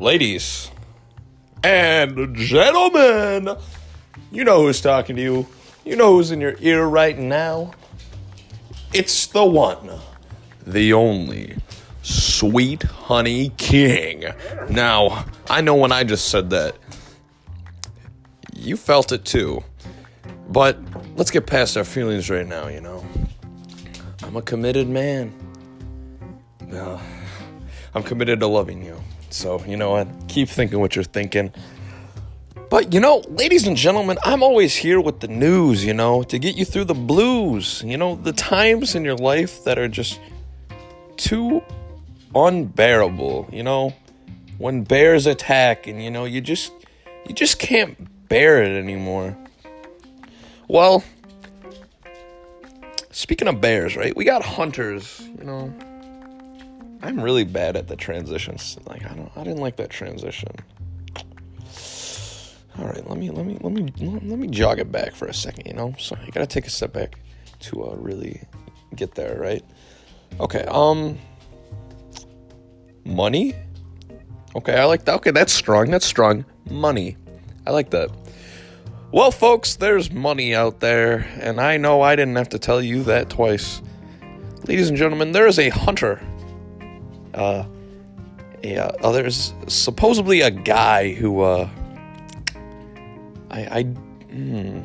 ladies and gentlemen, you know who's talking to you. You know who's in your ear right now. It's the one, the only, Sweet Honey King. Now, I know when I just said that, you felt it too. But let's get past our feelings right now, you know. I'm a committed man. No, I'm committed to loving you. So, you know what? Keep thinking what you're thinking. But, you know, ladies and gentlemen, I'm always here with the news, you know, to get you through the blues. You know, the times in your life that are just too unbearable, you know, when bears attack and, you know, you just, you just can't bear it anymore. Well, speaking of bears, right? We got hunters, you know. I'm really bad at the transitions. Like I don't I didn't like that transition. All right, let me let me let me let me jog it back for a second, you know? So you got to take a step back to uh, really get there, right? Okay, um money? Okay, I like that. Okay, that's strong. That's strong. Money. I like that. Well, folks, there's money out there, and I know I didn't have to tell you that twice. Ladies and gentlemen, there is a hunter uh, yeah, oh, there's supposedly a guy who, uh, I, I, hmm.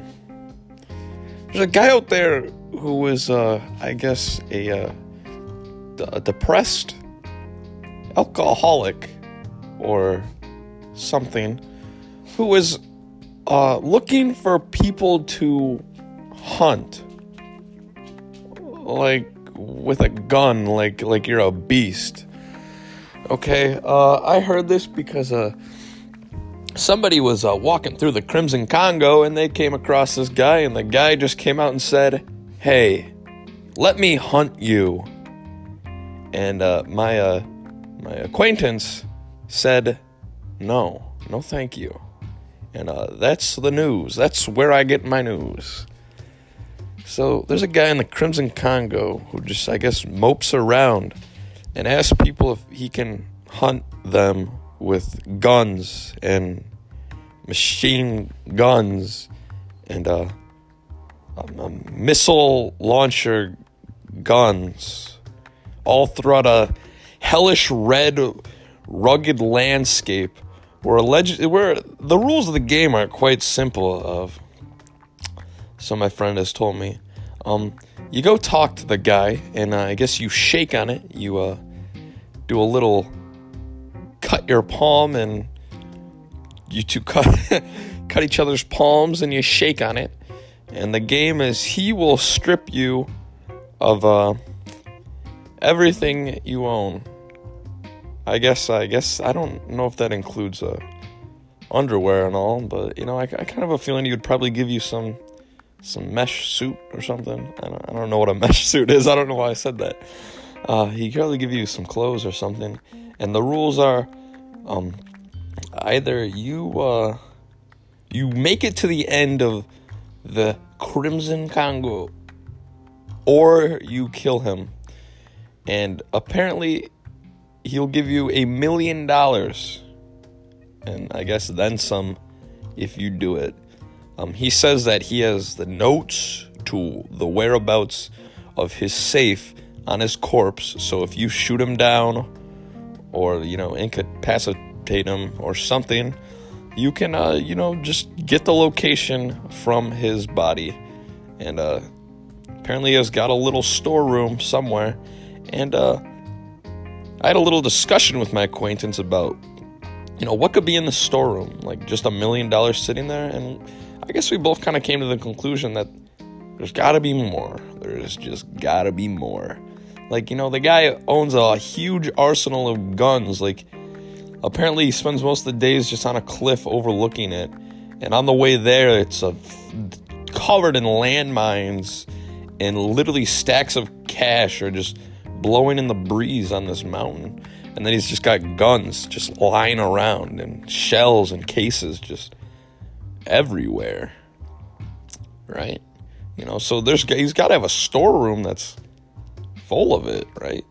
there's a guy out there who is, uh, I guess, a, uh, a depressed alcoholic or something who is, uh, looking for people to hunt. Like, with a gun, like, like you're a beast Okay, uh, I heard this because uh, somebody was uh, walking through the Crimson Congo and they came across this guy, and the guy just came out and said, "Hey, let me hunt you." And uh, my uh, my acquaintance said, "No, no, thank you." And uh, that's the news. That's where I get my news. So there's a guy in the Crimson Congo who just, I guess, mopes around and ask people if he can hunt them with guns and machine guns and uh, um, um, missile launcher guns all throughout a hellish red rugged landscape where alleged where the rules of the game are quite simple of so my friend has told me um, you go talk to the guy, and uh, I guess you shake on it. You uh, do a little cut your palm, and you two cut cut each other's palms, and you shake on it. And the game is he will strip you of uh, everything you own. I guess I guess I don't know if that includes uh, underwear and all, but you know I, I kind of have a feeling he would probably give you some some mesh suit or something. I don't, I don't know what a mesh suit is. I don't know why I said that. Uh, he probably give you some clothes or something. And the rules are um, either you uh, you make it to the end of the Crimson Congo or you kill him. And apparently he'll give you a million dollars. And I guess then some if you do it. Um, he says that he has the notes to the whereabouts of his safe on his corpse. So if you shoot him down or, you know, incapacitate him or something, you can, uh, you know, just get the location from his body. And uh, apparently he has got a little storeroom somewhere. And uh, I had a little discussion with my acquaintance about, you know, what could be in the storeroom? Like just a million dollars sitting there? And I guess we both kind of came to the conclusion that there's got to be more. There's just got to be more. Like, you know, the guy owns a huge arsenal of guns. Like, apparently he spends most of the days just on a cliff overlooking it. And on the way there, it's a, covered in landmines and literally stacks of cash are just blowing in the breeze on this mountain. And then he's just got guns just lying around and shells and cases just everywhere. Right? You know, so there's he's got to have a storeroom that's full of it, right?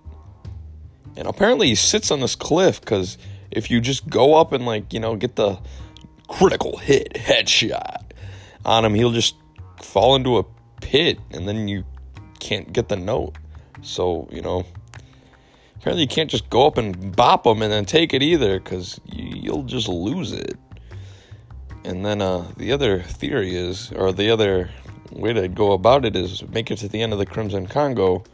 And apparently he sits on this cliff because if you just go up and like, you know, get the critical hit headshot on him, he'll just fall into a pit and then you can't get the note. So, you know, apparently you can't just go up and bop him and then take it either because you'll just lose it. And then uh, the other theory is, or the other way to go about it is make it to the end of the Crimson Congo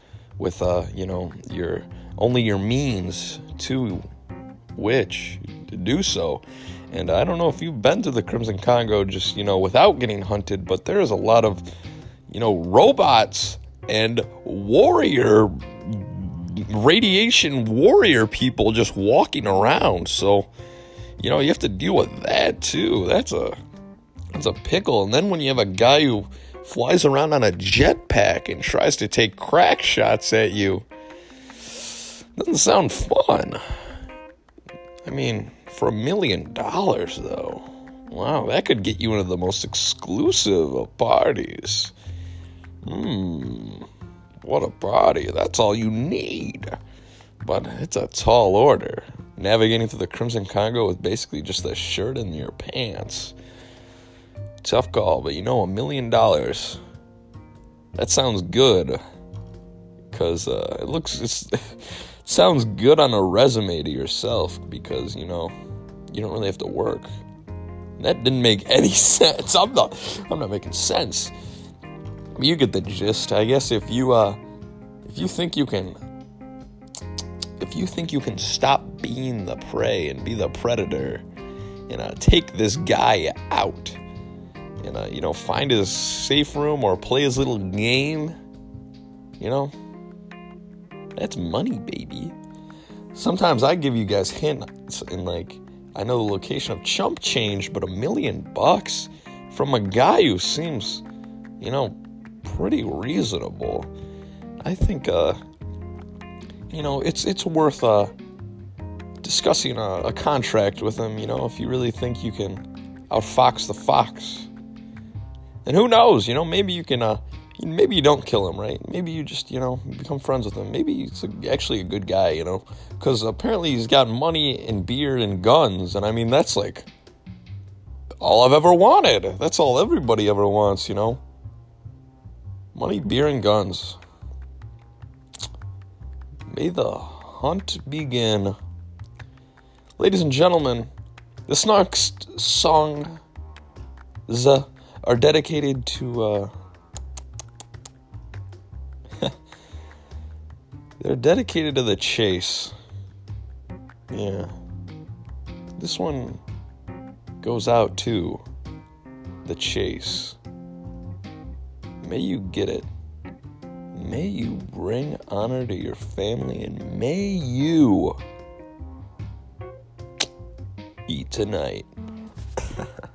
with, uh, you know, your only your means to which to do so. And I don't know if you've been to the Crimson Congo just, you know, without getting hunted, but there's a lot of, you know, robots and warrior radiation warrior people just walking around. So, you know, you have to deal with that too. That's a that's a pickle. And then when you have a guy who flies around on a jetpack and tries to take crack shots at you, doesn't sound fun. I mean, for a million dollars though. Wow, that could get you into the most exclusive of parties. Hmm. What a party. That's all you need. But it's a tall order. Navigating through the Crimson Congo with basically just a shirt and your pants. Tough call, but you know, a million dollars. That sounds good. Because uh, it looks, it sounds good on a resume to yourself because, you know, you don't really have to work. That didn't make any sense. I'm not, I'm not making sense you get the gist. I guess if you uh if you think you can if you think you can stop being the prey and be the predator and uh, take this guy out and uh, you know find his safe room or play his little game you know that's money baby sometimes i give you guys hints and like i know the location of chump change but a million bucks from a guy who seems you know pretty reasonable. I think, uh, you know, it's it's worth uh, discussing a, a contract with him. You know, if you really think you can outfox the fox, and who knows? You know, maybe you can. Uh, maybe you don't kill him, right? Maybe you just, you know, become friends with him. Maybe he's a, actually a good guy, you know, because apparently he's got money and beer and guns, and I mean that's like all I've ever wanted. That's all everybody ever wants, you know. Money, beer, and guns. May the hunt begin. Ladies and gentlemen, this next song are dedicated to. Uh, they're dedicated to the chase. Yeah. This one goes out to the chase. May you get it. May you bring honor to your family and may you eat tonight.